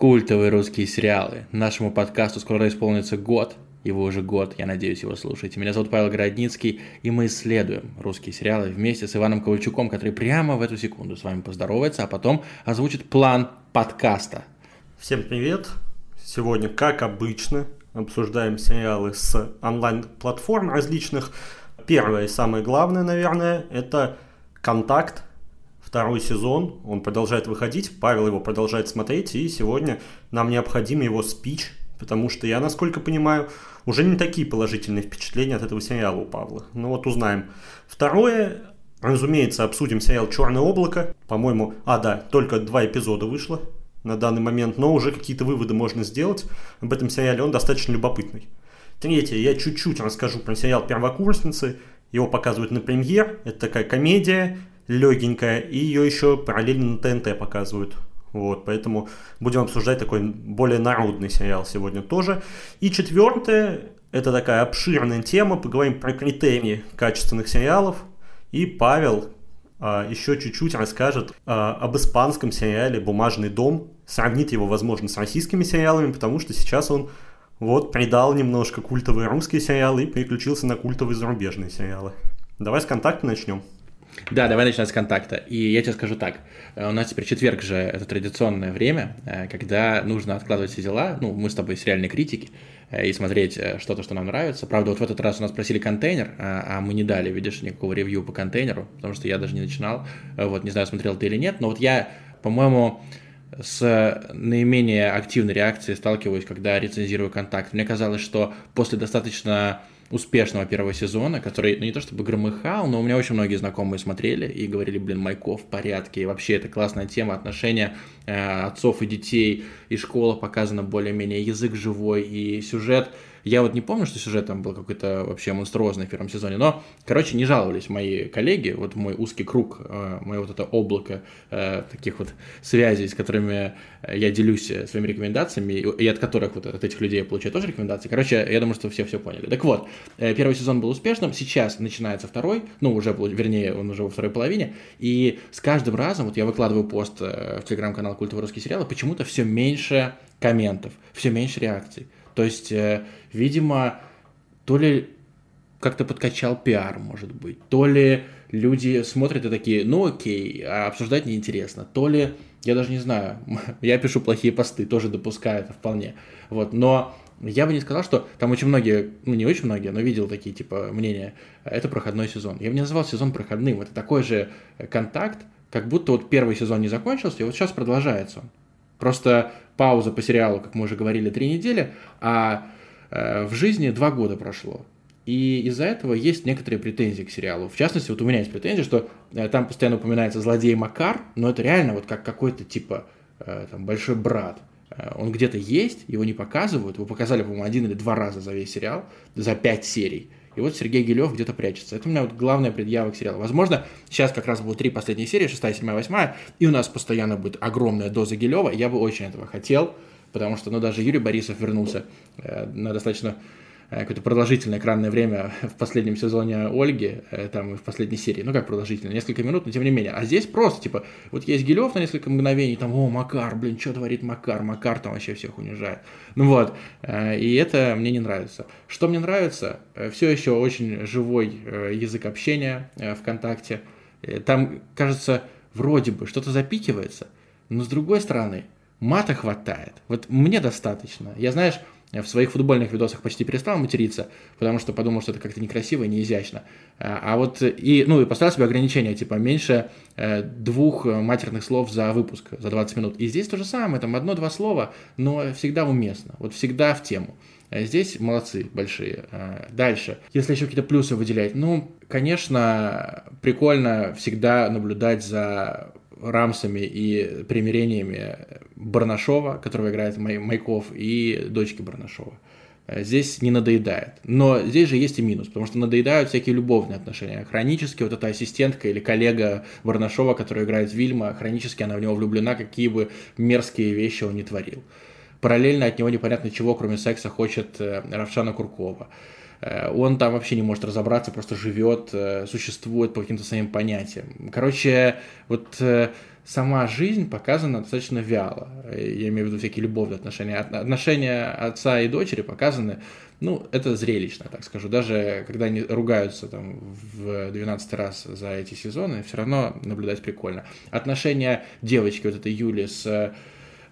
Культовые русские сериалы. Нашему подкасту скоро исполнится год, вы уже год, я надеюсь, его слушаете. Меня зовут Павел Городницкий, и мы исследуем русские сериалы вместе с Иваном Ковальчуком, который прямо в эту секунду с вами поздоровается, а потом озвучит план подкаста. Всем привет! Сегодня, как обычно, обсуждаем сериалы с онлайн-платформ различных. Первое и самое главное, наверное, это «Контакт», второй сезон, он продолжает выходить, Павел его продолжает смотреть, и сегодня нам необходим его спич, потому что я, насколько понимаю, уже не такие положительные впечатления от этого сериала у Павла. Ну вот узнаем. Второе, разумеется, обсудим сериал «Черное облако». По-моему, а да, только два эпизода вышло на данный момент, но уже какие-то выводы можно сделать об этом сериале, он достаточно любопытный. Третье, я чуть-чуть расскажу про сериал «Первокурсницы». Его показывают на премьер. Это такая комедия, легенькая, и ее еще параллельно на ТНТ показывают. Вот, поэтому будем обсуждать такой более народный сериал сегодня тоже. И четвертое, это такая обширная тема, поговорим про критерии качественных сериалов. И Павел а, еще чуть-чуть расскажет а, об испанском сериале «Бумажный дом», сравнит его, возможно, с российскими сериалами, потому что сейчас он вот придал немножко культовые русские сериалы и переключился на культовые зарубежные сериалы. Давай с контакта начнем. Да, давай начнем с контакта. И я тебе скажу так. Э, у нас теперь четверг же, это традиционное время, э, когда нужно откладывать все дела. Ну, мы с тобой сериальные критики э, и смотреть что-то, что нам нравится. Правда, вот в этот раз у нас просили контейнер, а мы не дали, видишь, никакого ревью по контейнеру, потому что я даже не начинал. Вот, не знаю, смотрел ты или нет, но вот я, по-моему, с наименее активной реакцией сталкиваюсь, когда рецензирую контакт. Мне казалось, что после достаточно успешного первого сезона, который, ну не то чтобы громыхал, но у меня очень многие знакомые смотрели и говорили, блин, Майков в порядке, и вообще это классная тема, отношения э, отцов и детей, и школа показана более-менее, язык живой, и сюжет я вот не помню, что сюжет там был какой-то вообще монструозный в первом сезоне, но, короче, не жаловались мои коллеги, вот мой узкий круг, э, мое вот это облако э, таких вот связей, с которыми я делюсь э, своими рекомендациями, и от которых вот от этих людей я получаю тоже рекомендации. Короче, я думаю, что все все поняли. Так вот, первый сезон был успешным, сейчас начинается второй, ну, уже, вернее, он уже во второй половине, и с каждым разом, вот я выкладываю пост в телеграм-канал Культовые русские сериалы, почему-то все меньше комментов, все меньше реакций. То есть, э, видимо, то ли как-то подкачал пиар, может быть, то ли люди смотрят и такие, ну окей, а обсуждать неинтересно, то ли, я даже не знаю, я пишу плохие посты, тоже допускаю это вполне, вот, но я бы не сказал, что там очень многие, ну не очень многие, но видел такие типа мнения, это проходной сезон. Я бы не назвал сезон проходным, это такой же контакт, как будто вот первый сезон не закончился, и вот сейчас продолжается он. Просто пауза по сериалу, как мы уже говорили, три недели, а э, в жизни два года прошло. И из-за этого есть некоторые претензии к сериалу. В частности, вот у меня есть претензия, что э, там постоянно упоминается злодей Макар, но это реально вот как какой-то типа э, там, большой брат. Он где-то есть, его не показывают. Его показали, по-моему, один или два раза за весь сериал, за пять серий. И вот Сергей Гелев где-то прячется. Это у меня вот главная предъява к сериалу. Возможно, сейчас как раз будут три последние серии, шестая, седьмая, восьмая, и у нас постоянно будет огромная доза Гелева. Я бы очень этого хотел, потому что, ну, даже Юрий Борисов вернулся э, на достаточно какое-то продолжительное экранное время в последнем сезоне Ольги, э, там, в последней серии, ну, как продолжительное, несколько минут, но тем не менее. А здесь просто, типа, вот есть Гилев на несколько мгновений, там, о, Макар, блин, что творит Макар, Макар там вообще всех унижает. Ну вот, э, и это мне не нравится. Что мне нравится? Все еще очень живой язык общения ВКонтакте. Там, кажется, вроде бы что-то запикивается, но с другой стороны, мата хватает. Вот мне достаточно. Я, знаешь, в своих футбольных видосах почти перестал материться, потому что подумал, что это как-то некрасиво и неизящно. А, а вот и, ну, и поставил себе ограничение, типа, меньше э, двух матерных слов за выпуск, за 20 минут. И здесь то же самое, там одно-два слова, но всегда уместно, вот всегда в тему. А здесь молодцы большие. А, дальше. Если еще какие-то плюсы выделять, ну, конечно, прикольно всегда наблюдать за рамсами и примирениями Барнашова, которого играет Май, Майков, и дочки Барнашова. Э, здесь не надоедает. Но здесь же есть и минус, потому что надоедают всякие любовные отношения. Хронически вот эта ассистентка или коллега Барнашова, которая играет Вильма, хронически она в него влюблена, какие бы мерзкие вещи он не творил. Параллельно от него непонятно чего, кроме секса, хочет э, Равшана Куркова. Э, он там вообще не может разобраться, просто живет, э, существует по каким-то своим понятиям. Короче, вот э, сама жизнь показана достаточно вяло. Я имею в виду всякие любовные отношения. Отношения отца и дочери показаны, ну, это зрелищно, так скажу. Даже когда они ругаются там в 12 раз за эти сезоны, все равно наблюдать прикольно. Отношения девочки, вот этой Юли с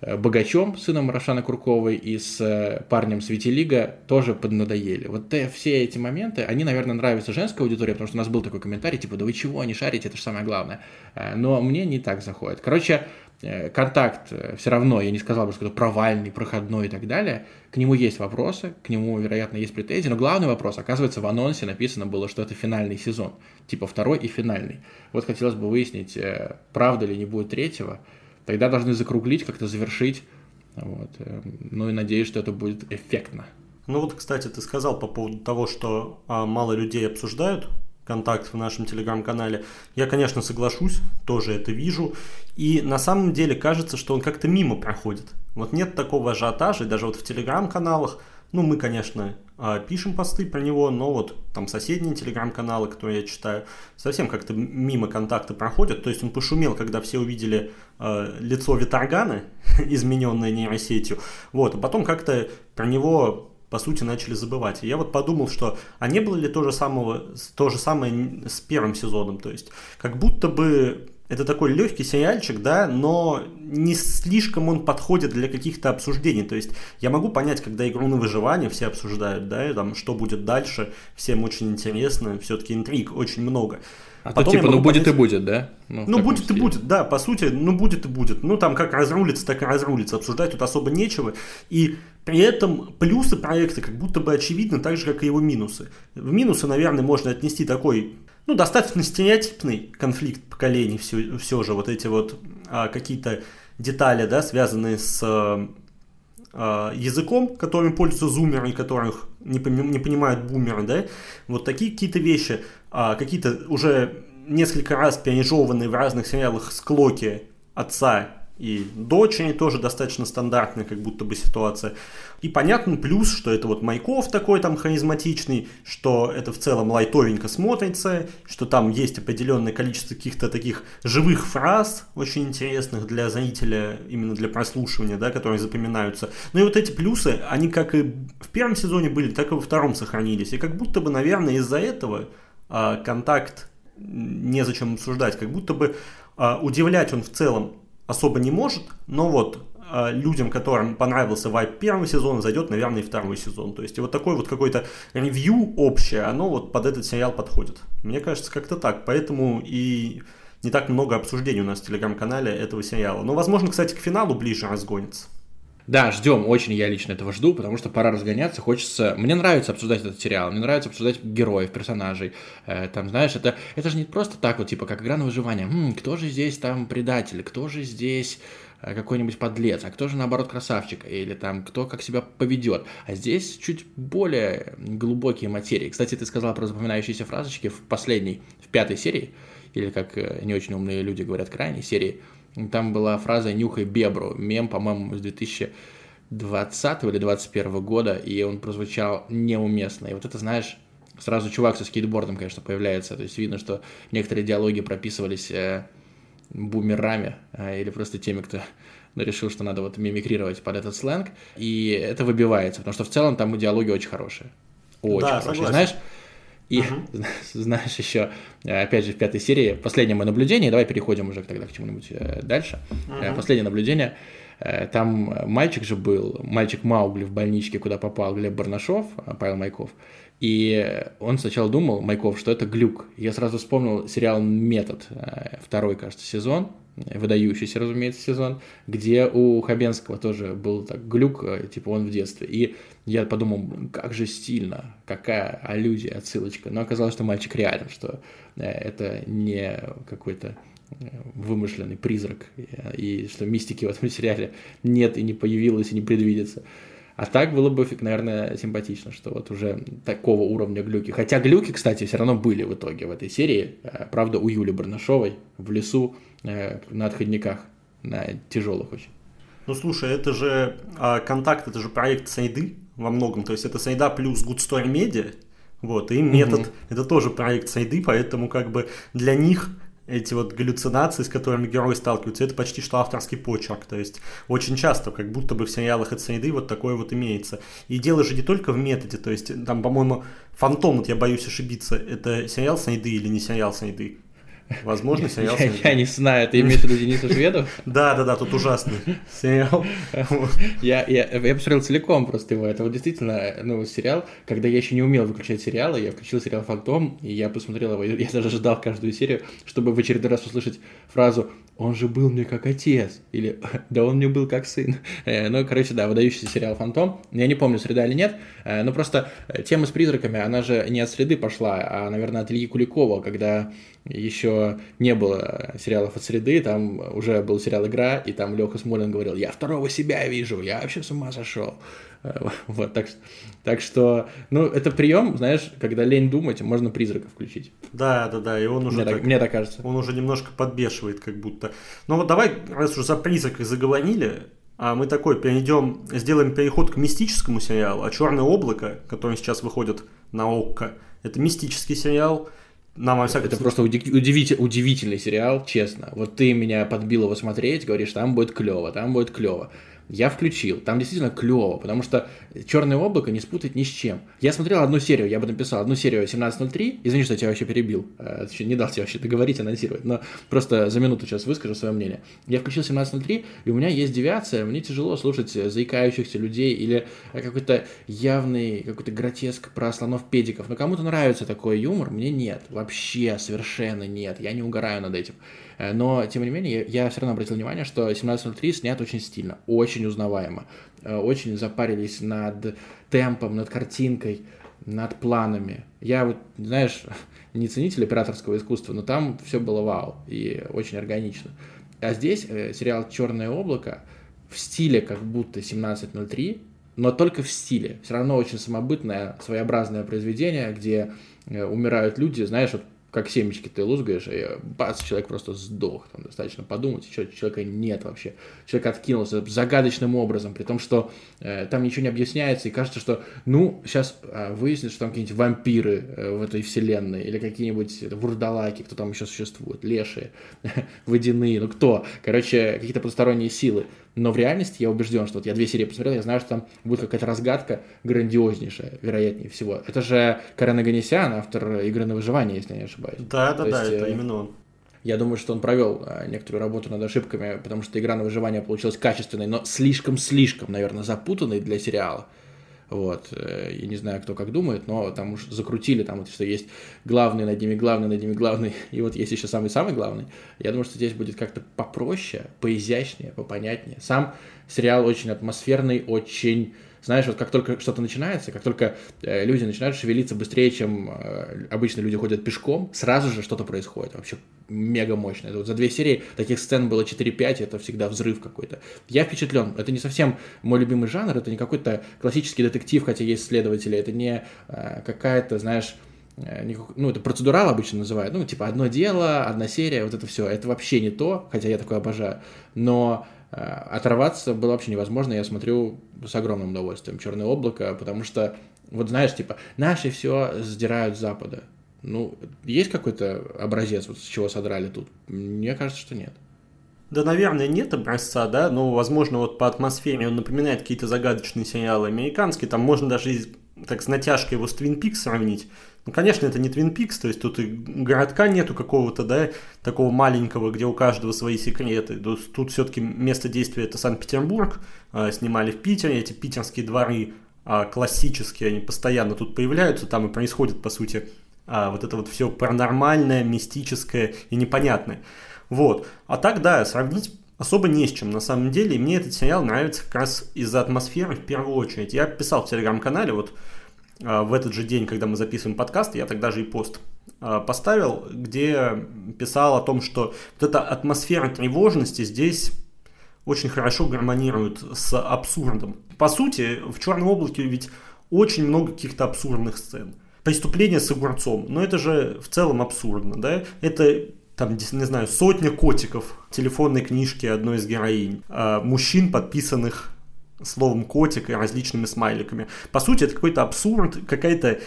Богачом, сыном Рошана Курковой, и с э, парнем Светилига тоже поднадоели. Вот все эти моменты, они, наверное, нравятся женской аудитории, потому что у нас был такой комментарий, типа, да вы чего, не шарите, это же самое главное. Э, но мне не так заходит. Короче, контакт все равно, я не сказал бы, что это провальный, проходной и так далее. К нему есть вопросы, к нему, вероятно, есть претензии, но главный вопрос, оказывается, в анонсе написано было, что это финальный сезон, типа второй и финальный. Вот хотелось бы выяснить, правда ли не будет третьего, тогда должны закруглить, как-то завершить. Вот. Э, ну и надеюсь, что это будет эффектно. Ну вот, кстати, ты сказал по поводу того, что а, мало людей обсуждают контакт в нашем телеграм-канале. Я, конечно, соглашусь, тоже это вижу. И на самом деле кажется, что он как-то мимо проходит. Вот нет такого ажиотажа, и даже вот в телеграм-каналах, ну, мы, конечно, а, пишем посты про него, но вот там соседние телеграм-каналы, которые я читаю, совсем как-то мимо контакта проходят. То есть он пошумел, когда все увидели э, лицо Виторгана, измененное нейросетью, вот, а потом как-то про него по сути, начали забывать. И я вот подумал, что а не было ли то же, самого, то же самое с первым сезоном? То есть, как будто бы это такой легкий сериальчик, да, но не слишком он подходит для каких-то обсуждений. То есть я могу понять, когда игру на выживание все обсуждают, да, и там что будет дальше, всем очень интересно, все-таки интриг очень много. А Потом то типа, ну будет понять... и будет, да? Ну, ну будет стиле. и будет, да, по сути, ну будет и будет. Ну там как разрулится, так и разрулится. Обсуждать тут особо нечего. И при этом плюсы проекта как будто бы очевидны, так же, как и его минусы. В минусы, наверное, можно отнести такой ну, достаточно стереотипный конфликт поколений все, все же, вот эти вот а, какие-то детали, да, связанные с а, языком, которым пользуются зумеры, которых не, не понимают бумеры, да, вот такие какие-то вещи, а, какие-то уже несколько раз пережеванные в разных сериалах склоки отца и дочери тоже достаточно стандартная как будто бы ситуация. И понятно плюс, что это вот Майков такой там харизматичный, что это в целом лайтовенько смотрится, что там есть определенное количество каких-то таких живых фраз, очень интересных для зрителя, именно для прослушивания, да, которые запоминаются. Ну и вот эти плюсы, они как и в первом сезоне были, так и во втором сохранились. И как будто бы, наверное, из-за этого а, контакт незачем обсуждать, как будто бы а, удивлять он в целом особо не может, но вот э, людям, которым понравился вайп первого сезона, зайдет, наверное, и второй сезон. То есть и вот такой вот какой-то ревью общее, оно вот под этот сериал подходит. Мне кажется, как-то так. Поэтому и не так много обсуждений у нас в телеграм-канале этого сериала. Но, возможно, кстати, к финалу ближе разгонится. Да, ждем, очень я лично этого жду, потому что пора разгоняться, хочется... Мне нравится обсуждать этот сериал, мне нравится обсуждать героев, персонажей. Э, там, знаешь, это, это же не просто так вот, типа, как игра на выживание. М, кто же здесь там предатель, кто же здесь э, какой-нибудь подлец, а кто же наоборот красавчик, или там кто как себя поведет. А здесь чуть более глубокие материи. Кстати, ты сказал про запоминающиеся фразочки в последней, в пятой серии, или как э, не очень умные люди говорят, крайней серии – там была фраза «нюхай бебру», мем, по-моему, с 2020 или 2021 года, и он прозвучал неуместно. И вот это, знаешь, сразу чувак со скейтбордом, конечно, появляется. То есть видно, что некоторые диалоги прописывались э, бумерами э, или просто теми, кто решил, что надо вот мимикрировать под этот сленг. И это выбивается, потому что в целом там диалоги очень хорошие. Очень да, хорошие. Согласен. Знаешь, и угу. знаешь еще, опять же, в пятой серии, последнее мое наблюдение, давай переходим уже тогда к чему-нибудь э, дальше. Угу. Последнее наблюдение, э, там мальчик же был, мальчик Маугли в больничке, куда попал Глеб Барнашов, Павел Майков, и он сначала думал, Майков, что это глюк. Я сразу вспомнил сериал «Метод», второй, кажется, сезон, выдающийся, разумеется, сезон, где у Хабенского тоже был так глюк, э, типа он в детстве. И я подумал, как же стильно, какая аллюзия, отсылочка. Но оказалось, что мальчик реален, что э, это не какой-то э, вымышленный призрак, и что мистики в этом сериале нет и не появилось, и не предвидится. А так было бы, наверное, симпатично, что вот уже такого уровня глюки. Хотя глюки, кстати, все равно были в итоге в этой серии. Правда, у Юли Барнашовой в лесу Э, на отходниках, на тяжелых очень. Ну слушай, это же а, контакт, это же проект Сайды во многом, то есть это Сайда плюс Good Story Media, вот, и метод, mm-hmm. это тоже проект Сайды, поэтому как бы для них эти вот галлюцинации, с которыми герои сталкиваются, это почти что авторский почерк. То есть очень часто, как будто бы в сериалах от среды вот такое вот имеется. И дело же не только в методе, то есть там, по-моему, Фантом, вот я боюсь ошибиться, это сериал Снайды или не сериал Снайды? Возможно, сериал я, я не знаю, это имеется в виду Дениса Шведов? Да, да, да, тут ужасный сериал. Я, я, я посмотрел целиком просто его. Это вот действительно ну, сериал, когда я еще не умел выключать сериалы, я включил сериал «Фантом», и я посмотрел его, я даже ждал каждую серию, чтобы в очередной раз услышать фразу он же был мне как отец, или да он мне был как сын. Э, ну, короче, да, выдающийся сериал «Фантом». Я не помню, среда или нет, э, но просто тема с призраками, она же не от среды пошла, а, наверное, от Ильи Куликова, когда еще не было сериалов от среды, там уже был сериал «Игра», и там Леха Смолин говорил, я второго себя вижу, я вообще с ума сошел. Вот, так, так что, ну, это прием, знаешь, когда лень думать, можно призрака включить. Да, да, да, и он уже... Мне, так, так, мне так кажется. Он уже немножко подбешивает, как будто. Ну вот давай, раз уже за призракой заговорили, а мы такой перейдем, сделаем переход к мистическому сериалу, а «Черное облако», который сейчас выходит на ОККО, это мистический сериал, нам, во всяком это просто удивитель, удивительный сериал, честно. Вот ты меня подбил его смотреть, говоришь, там будет клево, там будет клево. Я включил. Там действительно клево, потому что черное облако не спутать ни с чем. Я смотрел одну серию, я бы написал одну серию 17.03. Извини, что я тебя вообще перебил. Э, не дал тебе вообще договорить, анонсировать. Но просто за минуту сейчас выскажу свое мнение. Я включил 17.03, и у меня есть девиация. Мне тяжело слушать заикающихся людей или какой-то явный, какой-то гротеск про слонов-педиков. Но кому-то нравится такой юмор, мне нет. Вообще совершенно нет. Я не угораю над этим. Э, но, тем не менее, я все равно обратил внимание, что 17.03 снят очень стильно, очень узнаваемо. Э, очень запарились над темпом, над картинкой, над планами. Я вот, знаешь, не ценитель операторского искусства, но там все было вау и очень органично. А здесь э, сериал «Черное облако» в стиле как будто 17.03, но только в стиле. Все равно очень самобытное, своеобразное произведение, где умирают люди, знаешь, вот как семечки ты лузгаешь, и бац, человек просто сдох. Там достаточно подумать, человека нет вообще. Человек откинулся загадочным образом, при том, что э, там ничего не объясняется, и кажется, что, ну, сейчас э, выяснится, что там какие-нибудь вампиры э, в этой вселенной, или какие-нибудь вурдалаки, кто там еще существует, лешие, водяные, ну кто? Короче, какие-то потусторонние силы. Но в реальности я убежден, что вот я две серии посмотрел, я знаю, что там будет какая-то разгадка грандиознейшая, вероятнее всего. Это же Карен Аганесян, автор «Игры на выживание», если я не ошибаюсь. Да, да, То да, есть, это э, именно он. Я думаю, что он провел а, некоторую работу над ошибками, потому что игра на выживание получилась качественной, но слишком-слишком, наверное, запутанной для сериала. Вот. Э, я не знаю, кто как думает, но там уж закрутили, там вот что есть главный над ними, главный над ними, главный, и вот есть еще самый-самый главный. Я думаю, что здесь будет как-то попроще, поизящнее, попонятнее. Сам сериал очень атмосферный, очень знаешь, вот как только что-то начинается, как только э, люди начинают шевелиться быстрее, чем э, обычно люди ходят пешком, сразу же что-то происходит. Вообще мега мощно. Это вот за две серии таких сцен было 4-5, это всегда взрыв какой-то. Я впечатлен. Это не совсем мой любимый жанр, это не какой-то классический детектив, хотя есть следователи, это не э, какая-то, знаешь, э, ну, это процедурал обычно называют, ну, типа одно дело, одна серия, вот это все. Это вообще не то, хотя я такое обожаю. Но оторваться было вообще невозможно. Я смотрю с огромным удовольствием «Черное облако», потому что, вот знаешь, типа, наши все сдирают с Запада. Ну, есть какой-то образец, вот с чего содрали тут? Мне кажется, что нет. Да, наверное, нет образца, да, но, возможно, вот по атмосфере он напоминает какие-то загадочные сериалы американские, там можно даже так с натяжкой его с Твин Пикс сравнить. Ну, конечно, это не Твин Пикс, то есть тут и городка нету какого-то, да, такого маленького, где у каждого свои секреты. Тут, все-таки место действия это Санкт-Петербург, э, снимали в Питере, эти питерские дворы э, классические, они постоянно тут появляются, там и происходит, по сути, а, вот это вот все паранормальное, мистическое и непонятное. Вот. А так, да, сравнить особо не с чем на самом деле. И мне этот сериал нравится как раз из-за атмосферы в первую очередь. Я писал в телеграм-канале вот а, в этот же день, когда мы записываем подкаст, я тогда же и пост а, поставил, где писал о том, что вот эта атмосфера тревожности здесь очень хорошо гармонирует с абсурдом. По сути, в «Черном облаке» ведь очень много каких-то абсурдных сцен преступление с огурцом. Но это же в целом абсурдно, да? Это там, не знаю, сотня котиков телефонной книжки одной из героинь, а мужчин, подписанных словом котик и различными смайликами. По сути, это какой-то абсурд, какая-то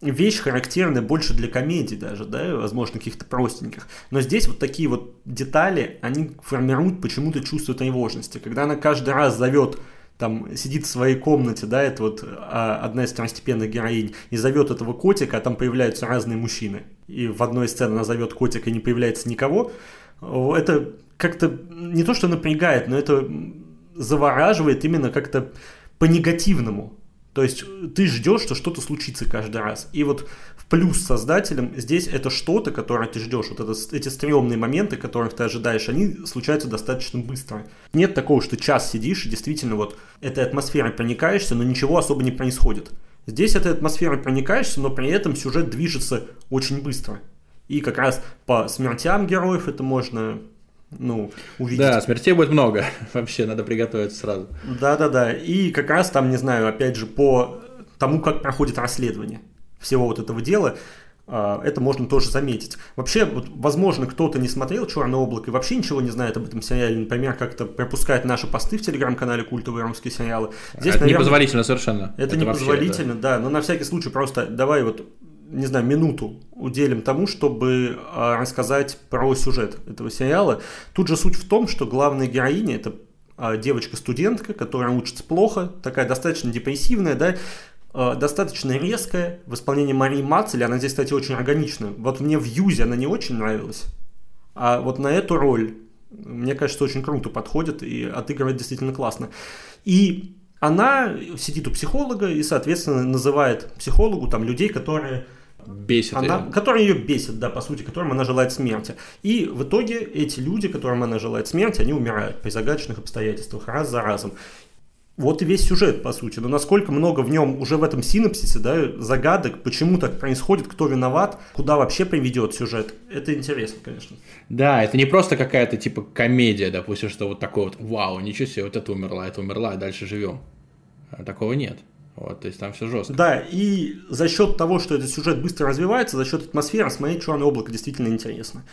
вещь характерная больше для комедий даже, да, возможно, каких-то простеньких. Но здесь вот такие вот детали, они формируют почему-то чувство тревожности. Когда она каждый раз зовет там сидит в своей комнате, да, это вот а, одна из второстепенных героинь, и зовет этого котика, а там появляются разные мужчины. И в одной сцене она зовет котика, и не появляется никого. Это как-то не то, что напрягает, но это завораживает именно как-то по-негативному. То есть ты ждешь, что что-то случится каждый раз. И вот в плюс создателям здесь это что-то, которое ты ждешь, вот это, эти стрёмные моменты, которых ты ожидаешь, они случаются достаточно быстро. Нет такого, что час сидишь и действительно вот этой атмосферой проникаешься, но ничего особо не происходит. Здесь этой атмосферой проникаешься, но при этом сюжет движется очень быстро. И как раз по смертям героев это можно ну, увидеть. Да, смертей будет много. Вообще, надо приготовиться сразу. Да-да-да. И как раз там, не знаю, опять же, по тому, как проходит расследование всего вот этого дела, а, это можно тоже заметить. Вообще, вот, возможно, кто-то не смотрел «Черное облако» и вообще ничего не знает об этом сериале, например, как-то пропускает наши посты в телеграм-канале «Культовые русские сериалы». Здесь, это наверное, непозволительно совершенно. Это, это непозволительно, вообще, да. да. Но на всякий случай просто давай вот не знаю, минуту уделим тому, чтобы а, рассказать про сюжет этого сериала. Тут же суть в том, что главная героиня это а, девочка-студентка, которая учится плохо, такая достаточно депрессивная, да, а, достаточно резкая в исполнении Марии Мацели. Она здесь, кстати, очень органична. Вот мне в Юзе она не очень нравилась, а вот на эту роль, мне кажется, очень круто подходит и отыгрывает действительно классно. И она сидит у психолога и, соответственно, называет психологу там людей, которые Бесит она, ее. Которые ее бесит, да, по сути, которым она желает смерти. И в итоге эти люди, которым она желает смерти, они умирают при загадочных обстоятельствах раз за разом. Вот и весь сюжет, по сути. Но насколько много в нем уже в этом синапсисе, да, загадок, почему так происходит, кто виноват, куда вообще приведет сюжет, это интересно, конечно. Да, это не просто какая-то типа комедия, допустим, что вот такой вот, вау, ничего себе, вот это умерла, это умерла, а дальше живем. А такого нет. Вот, то есть там все жестко. Да, и за счет того, что этот сюжет быстро развивается, за счет атмосферы, смотреть «Черное облако» действительно интересно.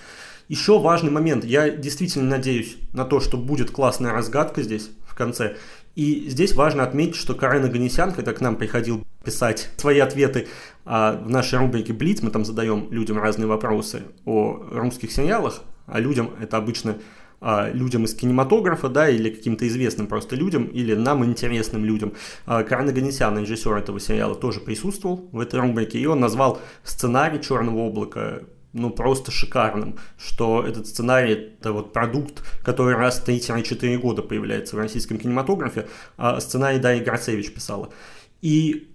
Еще важный момент. Я действительно надеюсь на то, что будет классная разгадка здесь, в конце. И здесь важно отметить, что Карен Аганесян, когда к нам приходил писать свои ответы а в нашей рубрике «Блиц», мы там задаем людям разные вопросы о русских сериалах, а людям это обычно людям из кинематографа, да, или каким-то известным просто людям, или нам интересным людям. А, Карен Аганесян, режиссер этого сериала, тоже присутствовал в этой рубрике, и он назвал сценарий «Черного облака» ну, просто шикарным, что этот сценарий – это вот продукт, который раз в 3-4 года появляется в российском кинематографе, а сценарий Дарья Грацевич писала. И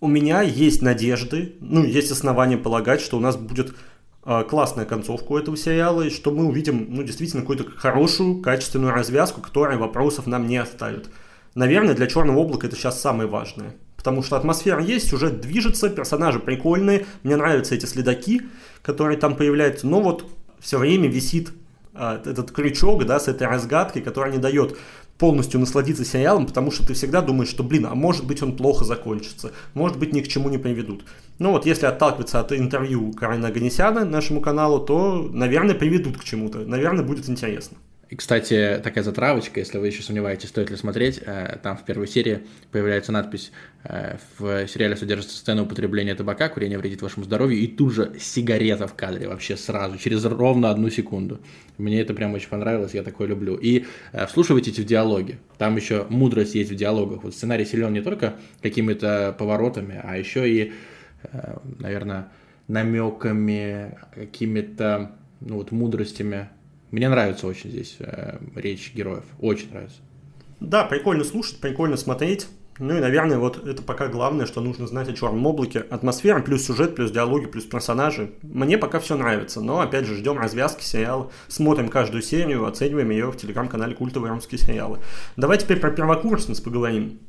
у меня есть надежды, ну, есть основания полагать, что у нас будет а, классная концовка у этого сериала, и что мы увидим, ну, действительно, какую-то хорошую, качественную развязку, которая вопросов нам не оставит. Наверное, для Черного облака это сейчас самое важное. Потому что атмосфера есть, сюжет движется, персонажи прикольные, мне нравятся эти следаки, которые там появляются, но вот все время висит а, этот крючок, да, с этой разгадкой, которая не дает полностью насладиться сериалом, потому что ты всегда думаешь, что, блин, а может быть он плохо закончится, может быть ни к чему не приведут. Ну вот, если отталкиваться от интервью Карена Аганесяна нашему каналу, то, наверное, приведут к чему-то, наверное, будет интересно. И, кстати, такая затравочка, если вы еще сомневаетесь, стоит ли смотреть, э, там в первой серии появляется надпись э, «В сериале содержится сцена употребления табака, курение вредит вашему здоровью», и тут же сигарета в кадре вообще сразу, через ровно одну секунду. Мне это прям очень понравилось, я такое люблю. И э, вслушивайтесь в диалоги, там еще мудрость есть в диалогах. Вот сценарий силен не только какими-то поворотами, а еще и, наверное, намеками, какими-то ну, вот, мудростями мне нравится очень здесь э, речь героев. Очень нравится. Да, прикольно слушать, прикольно смотреть. Ну и, наверное, вот это пока главное, что нужно знать о черном облаке. Атмосфера, плюс сюжет, плюс диалоги, плюс персонажи. Мне пока все нравится, но опять же ждем развязки сериала, смотрим каждую серию, оцениваем ее в телеграм-канале «Культовые русские сериалы». Давай теперь про первокурсниц поговорим.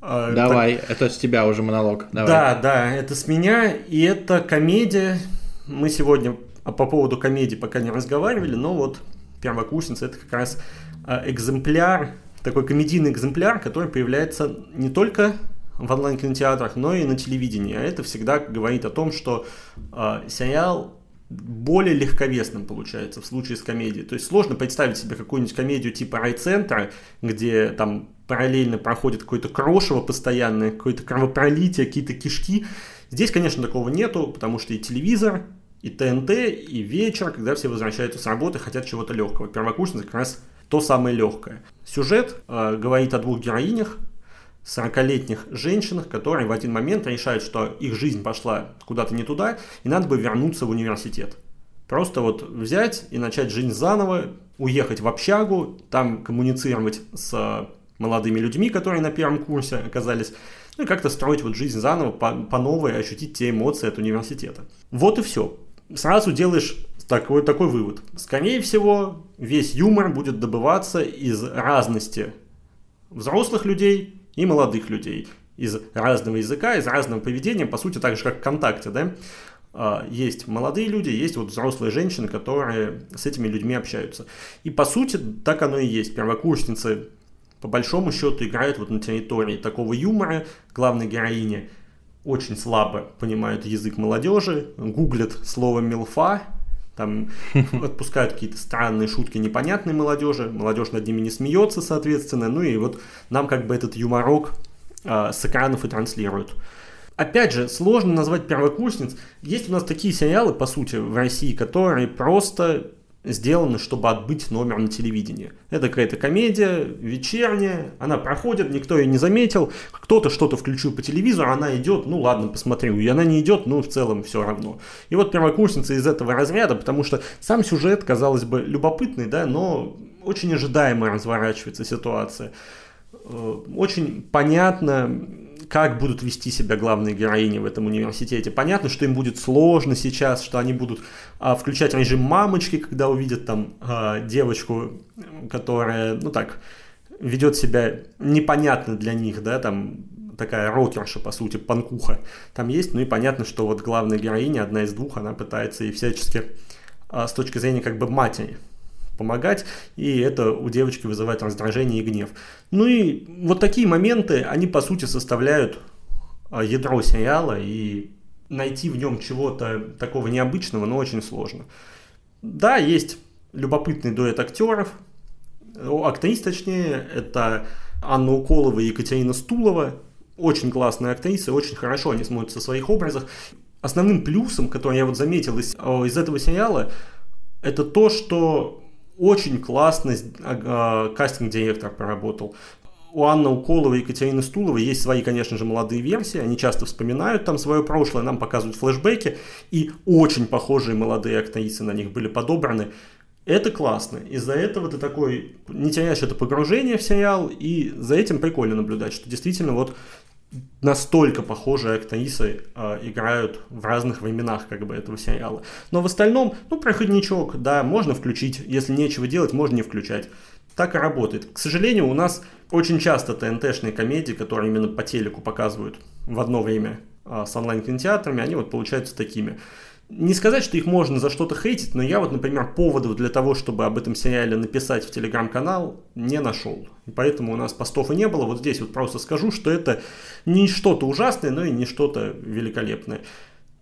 А, Давай, так... это с тебя уже монолог. Давай. Да, да, это с меня, и это комедия. Мы сегодня а по поводу комедии пока не разговаривали, но вот первокурсница это как раз а, экземпляр, такой комедийный экземпляр, который появляется не только в онлайн-кинотеатрах, но и на телевидении. А это всегда говорит о том, что э, сериал более легковесным получается в случае с комедией. То есть сложно представить себе какую-нибудь комедию типа райцентра, где там параллельно проходит какое-то крошево постоянное, какое-то кровопролитие, какие-то кишки. Здесь, конечно, такого нету, потому что и телевизор, и ТНТ, и вечер, когда все возвращаются с работы, хотят чего-то легкого. Первокурсница как раз то самое легкое. Сюжет э, говорит о двух героинях, 40-летних женщинах, которые в один момент решают, что их жизнь пошла куда-то не туда, и надо бы вернуться в университет. Просто вот взять и начать жизнь заново, уехать в общагу, там коммуницировать с молодыми людьми, которые на первом курсе оказались, ну и как-то строить вот жизнь заново, по, по новой, ощутить те эмоции от университета. Вот и все. Сразу делаешь такой, такой вывод. Скорее всего, весь юмор будет добываться из разности взрослых людей и молодых людей из разного языка, из разного поведения, по сути, так же, как ВКонтакте, да, а, есть молодые люди, есть вот взрослые женщины, которые с этими людьми общаются. И по сути так оно и есть. Первокурсницы по большому счету играют вот на территории такого юмора. Главной героини очень слабо понимают язык молодежи, гуглят слово «милфа», там отпускают какие-то странные шутки непонятной молодежи, молодежь над ними не смеется, соответственно, ну и вот нам как бы этот юморок э, с экранов и транслируют. Опять же, сложно назвать первокурсниц. Есть у нас такие сериалы, по сути, в России, которые просто сделаны, чтобы отбыть номер на телевидении. Это какая-то комедия вечерняя, она проходит, никто ее не заметил, кто-то что-то включил по телевизору, она идет, ну ладно, посмотрю, и она не идет, ну в целом все равно. И вот первокурсница из этого разряда, потому что сам сюжет, казалось бы, любопытный, да, но очень ожидаемо разворачивается ситуация. Э, очень понятно, как будут вести себя главные героини в этом университете. Понятно, что им будет сложно сейчас, что они будут а, включать режим мамочки, когда увидят там а, девочку, которая, ну так, ведет себя непонятно для них, да, там такая рокерша, по сути, панкуха там есть, ну и понятно, что вот главная героиня, одна из двух, она пытается и всячески а, с точки зрения как бы матери помогать, и это у девочки вызывает раздражение и гнев. Ну и вот такие моменты, они по сути составляют а, ядро сериала, и найти в нем чего-то такого необычного, но очень сложно. Да, есть любопытный дуэт актеров, актрис точнее, это Анна Уколова и Екатерина Стулова, очень классные актрисы, очень хорошо они смотрятся в своих образах. Основным плюсом, который я вот заметил из, из этого сериала, это то, что очень классно а, кастинг-директор поработал. У Анны Уколовой и Екатерины Стуловой есть свои, конечно же, молодые версии. Они часто вспоминают там свое прошлое, нам показывают флешбеки. И очень похожие молодые актрисы на них были подобраны. Это классно. Из-за этого ты такой не теряешь это погружение в сериал, и за этим прикольно наблюдать, что действительно вот настолько похожие актрисы э, играют в разных временах как бы этого сериала. Но в остальном, ну, проходничок, да, можно включить, если нечего делать, можно не включать. Так и работает. К сожалению, у нас очень часто ТНТшные комедии, которые именно по телеку показывают в одно время э, с онлайн-кинотеатрами, они вот получаются такими не сказать, что их можно за что-то хейтить, но я вот, например, поводов для того, чтобы об этом сериале написать в телеграм-канал, не нашел. И поэтому у нас постов и не было. Вот здесь вот просто скажу, что это не что-то ужасное, но и не что-то великолепное.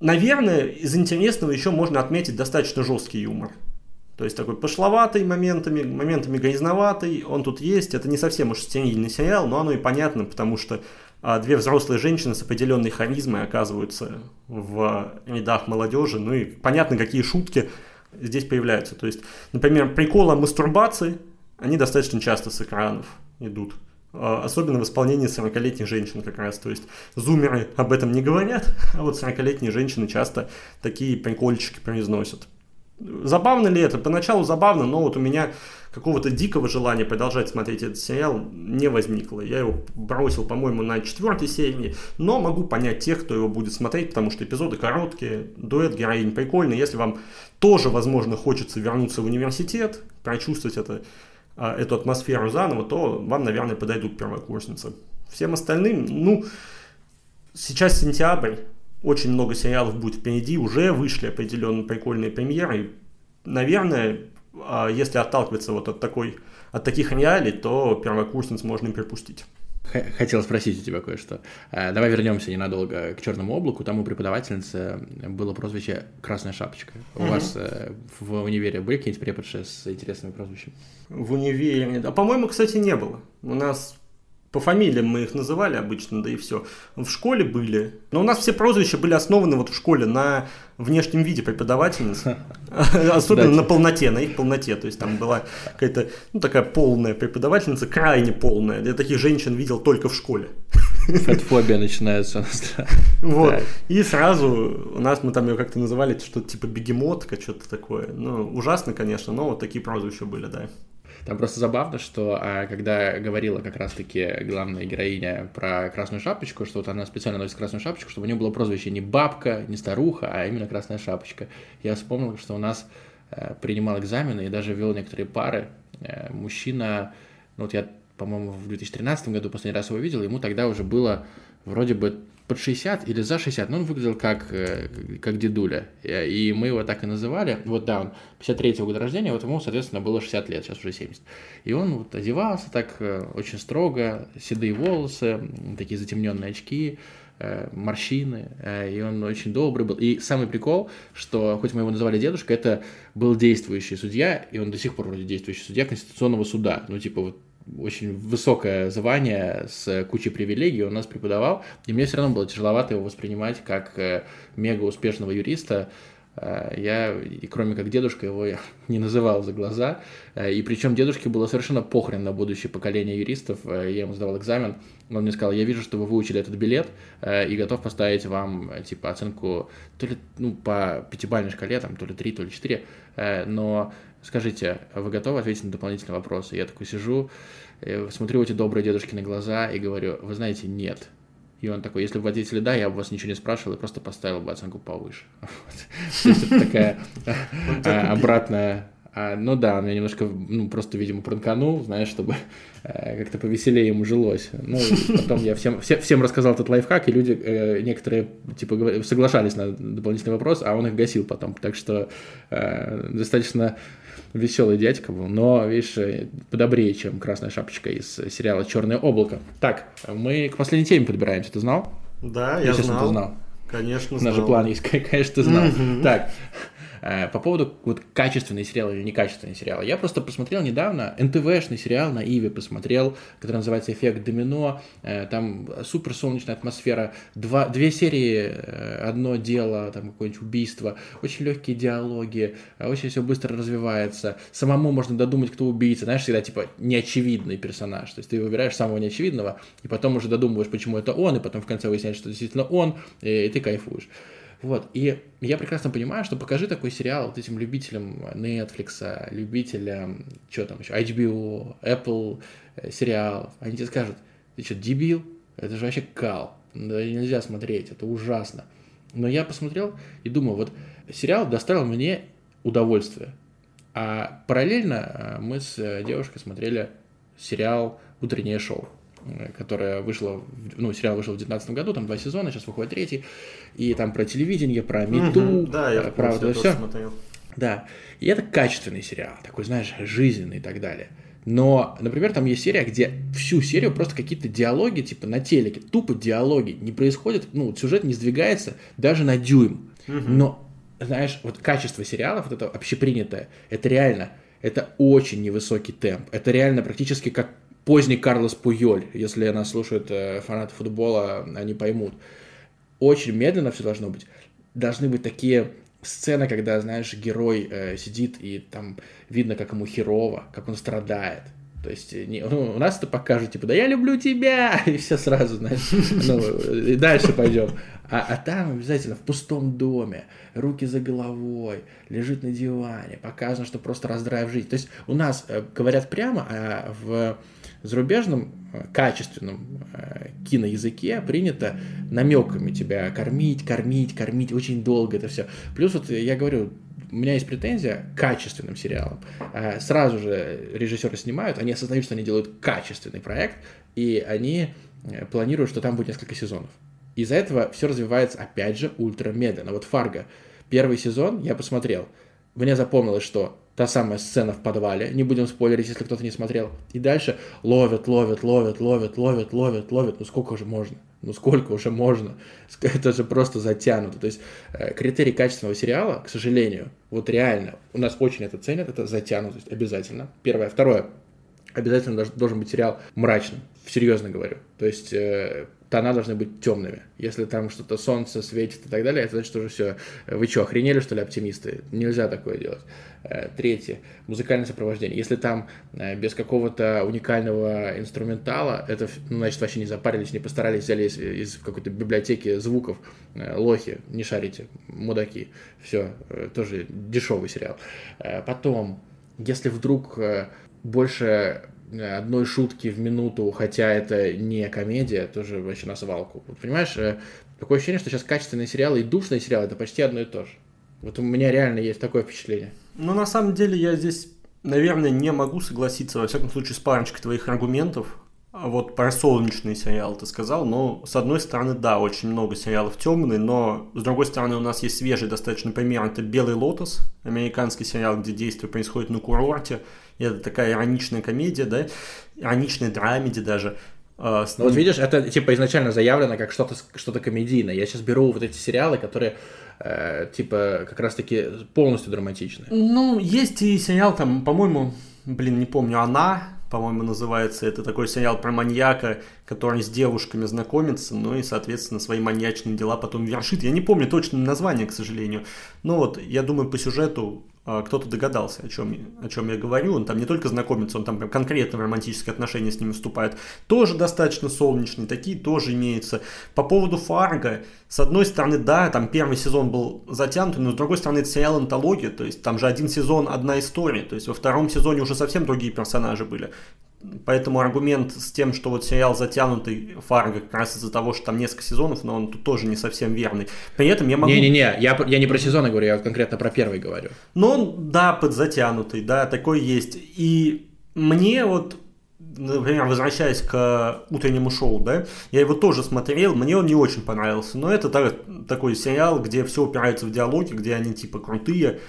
Наверное, из интересного еще можно отметить достаточно жесткий юмор. То есть такой пошловатый моментами, моментами грязноватый, он тут есть. Это не совсем уж стерильный сериал, но оно и понятно, потому что две взрослые женщины с определенной харизмой оказываются в рядах молодежи. Ну и понятно, какие шутки здесь появляются. То есть, например, приколы о мастурбации, они достаточно часто с экранов идут. А, особенно в исполнении 40-летних женщин как раз. То есть зумеры об этом не говорят, а вот 40-летние женщины часто такие прикольчики произносят. Забавно ли это? Поначалу забавно, но вот у меня какого-то дикого желания продолжать смотреть этот сериал не возникло. Я его бросил, по-моему, на четвертой серии, но могу понять тех, кто его будет смотреть, потому что эпизоды короткие, дуэт героинь прикольный. Если вам тоже, возможно, хочется вернуться в университет, прочувствовать это, а, эту атмосферу заново, то вам, наверное, подойдут первокурсницы. Всем остальным, ну, сейчас сентябрь, очень много сериалов будет впереди, уже вышли определенно прикольные премьеры. Наверное, если отталкиваться вот от, такой, от таких реалий, то первокурсниц можно и пропустить. Хотел спросить у тебя кое-что. Э, давай вернемся ненадолго к черному облаку. Там у преподавательницы было прозвище Красная шапочка. У угу. вас э, в универе были какие-нибудь преподши с интересными прозвищами? В универе, а по-моему, кстати, не было. У нас по фамилиям мы их называли обычно, да и все. В школе были. Но у нас все прозвища были основаны вот в школе на внешнем виде преподавательницы. Особенно на полноте, на их полноте. То есть там была какая-то, ну, такая полная преподавательница, крайне полная. Я таких женщин видел только в школе. Фотфобия начинается у нас. Вот. И сразу у нас мы там ее как-то называли, что-то типа бегемотка, что-то такое. Ну, ужасно, конечно, но вот такие прозвища были, да. Там просто забавно, что а, когда говорила как раз-таки главная героиня про красную шапочку, что вот она специально носит красную шапочку, чтобы у нее было прозвище не бабка, не старуха, а именно красная шапочка. Я вспомнил, что у нас а, принимал экзамены и даже вел некоторые пары. А, мужчина, ну вот я, по-моему, в 2013 году последний раз его видел, ему тогда уже было вроде бы под 60 или за 60, но он выглядел как, э, как дедуля. И мы его так и называли. Вот да, он 53-го года рождения, вот ему, соответственно, было 60 лет, сейчас уже 70. И он вот одевался так э, очень строго, седые волосы, такие затемненные очки, э, морщины, и он очень добрый был. И самый прикол, что хоть мы его называли дедушка, это был действующий судья, и он до сих пор вроде действующий судья Конституционного суда. Ну, типа вот очень высокое звание с кучей привилегий, он нас преподавал, и мне все равно было тяжеловато его воспринимать как э, мега успешного юриста. Э, я, и кроме как дедушка, его не называл за глаза. Э, и причем дедушке было совершенно похрен на будущее поколение юристов. Я ему сдавал экзамен. Он мне сказал, я вижу, что вы выучили этот билет и готов поставить вам типа оценку то ли ну, по пятибалльной шкале, там, то ли 3, то ли 4. Но скажите, вы готовы ответить на дополнительные вопросы? Я такой сижу, э, смотрю эти добрые дедушки на глаза и говорю, вы знаете, нет. И он такой, если бы вы ответили «да», я бы вас ничего не спрашивал и просто поставил бы оценку повыше. То есть это такая а, обратная а, ну да, он меня немножко, ну, просто, видимо, пранканул, знаешь, чтобы э, как-то повеселее ему жилось. Ну, потом я всем, всем, всем рассказал этот лайфхак, и люди, э, некоторые, типа, соглашались на дополнительный вопрос, а он их гасил потом. Так что э, достаточно веселый дядька был, но, видишь, э, подобрее, чем красная шапочка из сериала «Черное облако». Так, мы к последней теме подбираемся, ты знал? Да, я, я знал. Ты знал. Конечно, знал. У нас же план есть, конечно, ты знал. Так, Э, по поводу вот качественный сериал или некачественный сериал. Я просто посмотрел недавно НТВшный сериал на Иве посмотрел, который называется «Эффект домино». Э, там супер солнечная атмосфера. Два, две серии, э, одно дело, там какое-нибудь убийство. Очень легкие диалоги, очень все быстро развивается. Самому можно додумать, кто убийца. Знаешь, всегда типа неочевидный персонаж. То есть ты выбираешь самого неочевидного, и потом уже додумываешь, почему это он, и потом в конце выясняешь, что действительно он, и, и ты кайфуешь. Вот, и я прекрасно понимаю, что покажи такой сериал вот этим любителям Netflix, любителям, что там еще, HBO, Apple э, сериалов. Они тебе скажут, ты что, дебил? Это же вообще кал. Да нельзя смотреть, это ужасно. Но я посмотрел и думаю, вот сериал доставил мне удовольствие. А параллельно э, мы с э, девушкой смотрели сериал «Утреннее шоу». Э, которая вышла, ну, сериал вышел в 2019 году, там два сезона, сейчас выходит третий, и там про телевидение, про мету, угу, да, я про вот это все. Смотрел. Да, и это качественный сериал, такой, знаешь, жизненный и так далее. Но, например, там есть серия, где всю серию просто какие-то диалоги, типа на телеке, тупо диалоги, не происходит, ну, сюжет не сдвигается даже на дюйм. Угу. Но, знаешь, вот качество сериалов, вот это общепринятое, это реально, это очень невысокий темп. Это реально практически как поздний Карлос Пуйоль. Если нас слушают э, фанаты футбола, они поймут. Очень медленно все должно быть. Должны быть такие сцены, когда, знаешь, герой э, сидит и там видно, как ему херово, как он страдает. То есть э, не, ну, у нас это покажут, типа, да я люблю тебя, и все сразу, знаешь, ну, и дальше пойдем. А, а там обязательно в пустом доме, руки за головой, лежит на диване, показано, что просто раздрайв жизнь. То есть у нас э, говорят прямо, а в зарубежном э, качественном э, киноязыке принято намеками тебя кормить, кормить, кормить очень долго это все. Плюс вот я говорю, у меня есть претензия к качественным сериалам. Э, сразу же режиссеры снимают, они осознают, что они делают качественный проект, и они планируют, что там будет несколько сезонов. Из-за этого все развивается, опять же, ультра медленно. Вот Фарго, первый сезон я посмотрел, мне запомнилось, что та самая сцена в подвале, не будем спойлерить, если кто-то не смотрел. И дальше ловят, ловят, ловят, ловят, ловят, ловят, ловят. Ну сколько уже можно? Ну сколько уже можно? Это же просто затянуто. То есть э, критерий качественного сериала, к сожалению, вот реально, у нас очень это ценят, это затянутость обязательно. Первое. Второе. Обязательно должен быть сериал мрачным, серьезно говорю. То есть э, тона должны быть темными. Если там что-то солнце светит и так далее, это значит уже все. Вы что, охренели, что ли, оптимисты? Нельзя такое делать. Э, третье. Музыкальное сопровождение. Если там э, без какого-то уникального инструментала, это, ну, значит, вообще не запарились, не постарались, взяли из, из какой-то библиотеки звуков, э, лохи, не шарите, мудаки. Все, тоже дешевый сериал. Потом, если вдруг больше одной шутки в минуту, хотя это не комедия, тоже вообще на свалку. Вот, понимаешь, э, такое ощущение, что сейчас качественные сериалы и душные сериалы это почти одно и то же. Вот у меня реально есть такое впечатление. Ну, на самом деле, я здесь, наверное, не могу согласиться, во всяком случае, с парочкой твоих аргументов. Вот про солнечный сериал ты сказал, но с одной стороны, да, очень много сериалов темные, но с другой стороны у нас есть свежий достаточно пример, это «Белый лотос», американский сериал, где действие происходит на курорте, это такая ироничная комедия, да, ироничная драмеди даже. А, ну, вот видишь, это типа изначально заявлено как что-то что комедийное. Я сейчас беру вот эти сериалы, которые э, типа как раз-таки полностью драматичные. Ну, есть и сериал там, по-моему, блин, не помню, «Она», по-моему, называется. Это такой сериал про маньяка, который с девушками знакомится, ну и, соответственно, свои маньячные дела потом вершит. Я не помню точно название, к сожалению. Но вот, я думаю, по сюжету кто-то догадался, о чем, о чем я говорю. Он там не только знакомится, он там прям конкретно в романтические отношения с ними вступает. Тоже достаточно солнечный, такие тоже имеются. По поводу Фарго, с одной стороны, да, там первый сезон был затянут, но с другой стороны, это сериал антология, то есть там же один сезон, одна история. То есть во втором сезоне уже совсем другие персонажи были. Поэтому аргумент с тем, что вот сериал затянутый Фарго как раз из-за того, что там несколько сезонов, но он тут тоже не совсем верный. При этом я могу... Не-не-не, я, я не про сезоны говорю, я конкретно про первый говорю. Ну, он, да, подзатянутый, да, такой есть. И мне вот например, возвращаясь к утреннему шоу, да, я его тоже смотрел, мне он не очень понравился, но это так, такой сериал, где все упирается в диалоги, где они типа крутые,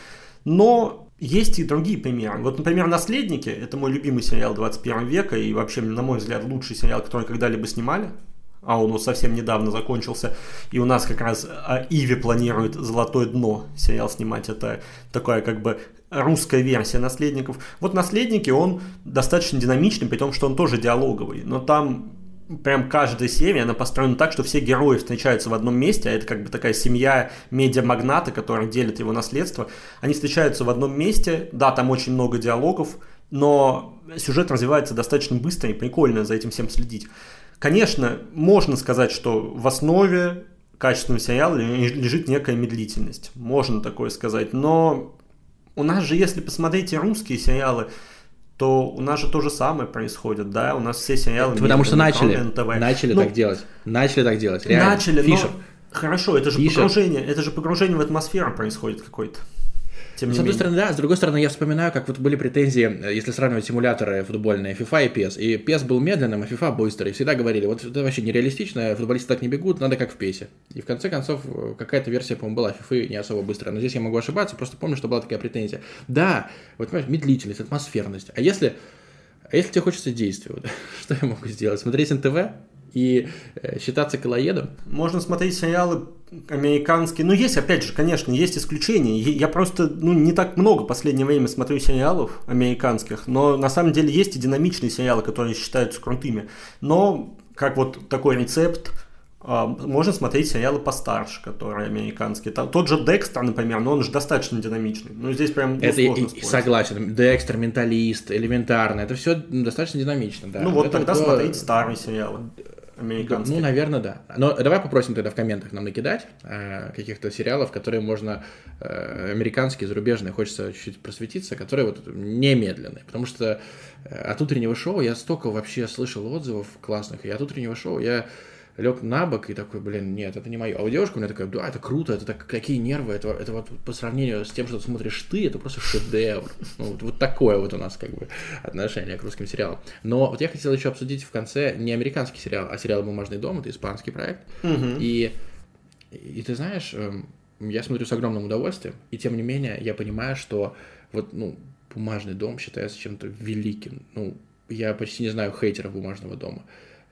но есть и другие примеры. Вот, например, «Наследники» — это мой любимый сериал 21 века и вообще, на мой взгляд, лучший сериал, который когда-либо снимали. А он вот совсем недавно закончился. И у нас как раз а, Иви планирует «Золотое дно» сериал снимать. Это такая как бы русская версия «Наследников». Вот «Наследники» он достаточно динамичный, при том, что он тоже диалоговый. Но там прям каждая серия, она построена так, что все герои встречаются в одном месте, а это как бы такая семья медиамагната, которая делит его наследство. Они встречаются в одном месте, да, там очень много диалогов, но сюжет развивается достаточно быстро и прикольно за этим всем следить. Конечно, можно сказать, что в основе качественного сериала лежит некая медлительность. Можно такое сказать. Но у нас же, если посмотреть русские сериалы, то у нас же то же самое происходит, да, у нас все сериалы... Потому что начали, начали ну, так делать, начали так делать, реально. Начали, Фишер. но... Хорошо, это же Фишер. погружение, это же погружение в атмосферу происходит какой-то. Тем с одной стороны, да, с другой стороны, я вспоминаю, как вот были претензии, э, если сравнивать симуляторы футбольные FIFA и PES. И PES был медленным, а FIFA быстрый. И всегда говорили, вот это вообще нереалистично, футболисты так не бегут, надо как в PES. И в конце концов, э, какая-то версия, по-моему, была FIFA не особо быстрая. Но здесь я могу ошибаться, просто помню, что была такая претензия. Да, вот понимаешь, медлительность, атмосферность. А если, а если тебе хочется действия, вот, что я могу сделать? Смотреть НТВ? И э, считаться колоедом. Можно смотреть сериалы американские. Ну, есть, опять же, конечно, есть исключения. Я просто, ну, не так много в последнее время смотрю сериалов американских, но на самом деле есть и динамичные сериалы, которые считаются крутыми. Но, как вот такой рецепт, а, можно смотреть сериалы постарше, которые американские. Тот же Декстер, например, но он же достаточно динамичный. Ну, здесь прям ну, это сложно и, Согласен. Декстер, Менталист, Элементарно. Это все достаточно динамично, да. Ну, вот это тогда то... смотреть старые сериалы американские. Ну, наверное, да. Но давай попросим тогда в комментах нам накидать э, каких-то сериалов, которые можно э, американские, зарубежные, хочется чуть-чуть просветиться, которые вот немедленные. Потому что э, от утреннего шоу я столько вообще слышал отзывов классных, и от утреннего шоу я лег на бок и такой, блин, нет, это не мое. А у девушки у меня такая, да, это круто, это так, какие нервы, это, это вот по сравнению с тем, что ты смотришь ты, это просто шедевр. Ну, вот, вот такое вот у нас как бы отношение к русским сериалам. Но вот я хотел еще обсудить в конце не американский сериал, а сериал «Бумажный дом», это испанский проект. Угу. И, и ты знаешь, эм, я смотрю с огромным удовольствием, и тем не менее я понимаю, что вот, ну, бумажный дом считается чем-то великим. Ну, я почти не знаю хейтеров бумажного дома.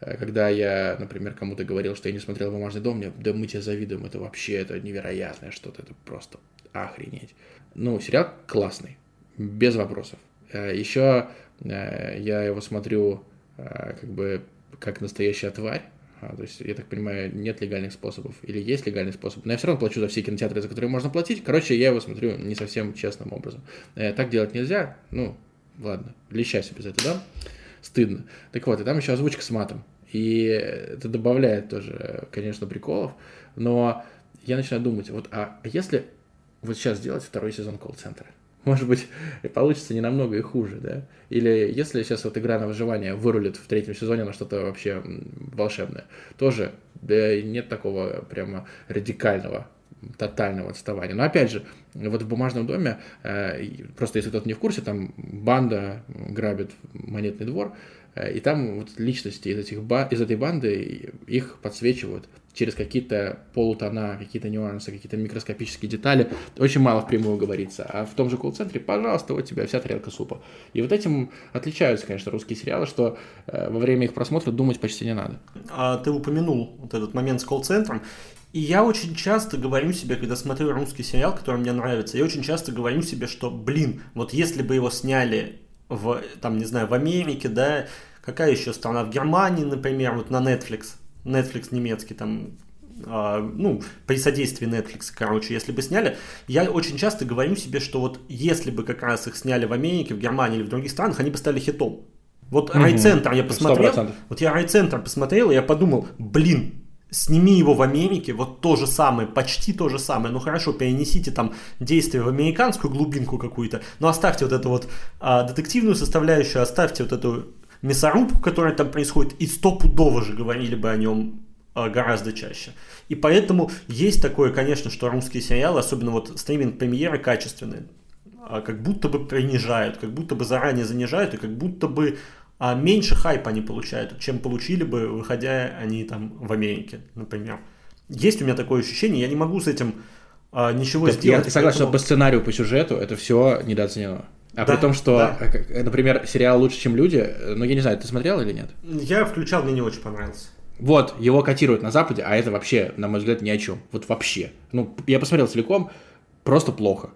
Э, когда я, например, кому-то говорил, что я не смотрел «Бумажный дом», мне, да мы тебе завидуем, это вообще, это невероятное что-то, это просто охренеть. Ну, сериал классный, без вопросов. Э, Еще э, я его смотрю как бы как настоящая тварь, а, то есть, я так понимаю, нет легальных способов или есть легальный способ. Но я все равно плачу за все кинотеатры, за которые можно платить. Короче, я его смотрю не совсем честным образом. Так делать нельзя. Ну, ладно, леща себе за это, да? Стыдно. Так вот, и там еще озвучка с матом. И это добавляет тоже, конечно, приколов. Но я начинаю думать, вот, а если вот сейчас сделать второй сезон колл-центра? Может быть, получится не намного и хуже, да? Или если сейчас вот игра на выживание вырулит в третьем сезоне на что-то вообще волшебное, тоже да, нет такого прямо радикального тотального отставания. Но опять же, вот в бумажном доме, э, просто если кто-то не в курсе, там банда грабит монетный двор, и там вот личности из, этих, из этой банды их подсвечивают через какие-то полутона, какие-то нюансы, какие-то микроскопические детали. Очень мало впрямую говорится. А в том же колл-центре, пожалуйста, вот тебе вся тарелка супа. И вот этим отличаются, конечно, русские сериалы, что э, во время их просмотра думать почти не надо. А ты упомянул вот этот момент с колл-центром. И я очень часто говорю себе, когда смотрю русский сериал, который мне нравится, я очень часто говорю себе, что, блин, вот если бы его сняли в, там, не знаю, в Америке, да, какая еще страна, в Германии, например, вот на Netflix, Netflix немецкий, там, э, ну, при содействии Netflix, короче, если бы сняли, я очень часто говорю себе, что вот если бы как раз их сняли в Америке, в Германии или в других странах, они бы стали хитом. Вот угу. райцентр я посмотрел, 100%. вот я райцентр посмотрел, и я подумал, блин, сними его в Америке, вот то же самое, почти то же самое, ну хорошо, перенесите там действие в американскую глубинку какую-то, но оставьте вот эту вот а, детективную составляющую, оставьте вот эту мясорубку, которая там происходит, и стопудово же говорили бы о нем а, гораздо чаще. И поэтому есть такое, конечно, что русские сериалы, особенно вот стриминг-премьеры качественные, а, как будто бы принижают, как будто бы заранее занижают, и как будто бы а меньше хайпа они получают, чем получили бы, выходя они там в Америке, например. Есть у меня такое ощущение, я не могу с этим а, ничего так сделать. Я согласен, поэтому... что по сценарию, по сюжету это все недооценено. А да, при том, что, да. Э, например, сериал «Лучше, чем люди», ну, я не знаю, ты смотрел или нет? Я включал, мне не очень понравился. Вот, его котируют на Западе, а это вообще, на мой взгляд, ни о чем. Вот вообще. Ну, я посмотрел целиком, просто плохо.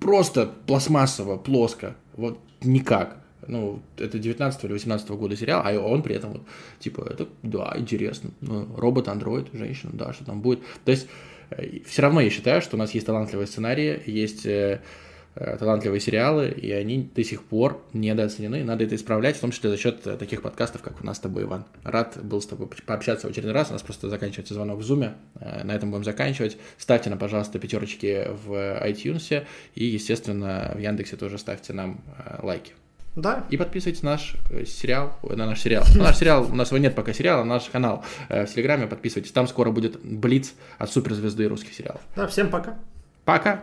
Просто пластмассово, плоско. Вот никак. Ну, это 19 или 18 года сериал, а он при этом вот, типа, это, да, интересно. Ну, робот, андроид, женщина, да, что там будет. То есть, э, все равно я считаю, что у нас есть талантливые сценарии, есть э, э, талантливые сериалы, и они до сих пор недооценены. Надо это исправлять, в том числе за счет э, таких подкастов, как у нас с тобой, Иван. Рад был с тобой пообщаться в очередной раз. У нас просто заканчивается звонок в Zoom. На этом будем заканчивать. Ставьте нам, пожалуйста, пятерочки в iTunes и, естественно, в Яндексе тоже ставьте нам лайки. Да. И подписывайтесь на наш э, сериал, на наш сериал. Ну, наш сериал, у нас его нет пока сериала, наш канал э, в Телеграме, подписывайтесь. Там скоро будет Блиц от суперзвезды русских сериалов. Да, всем пока. Пока.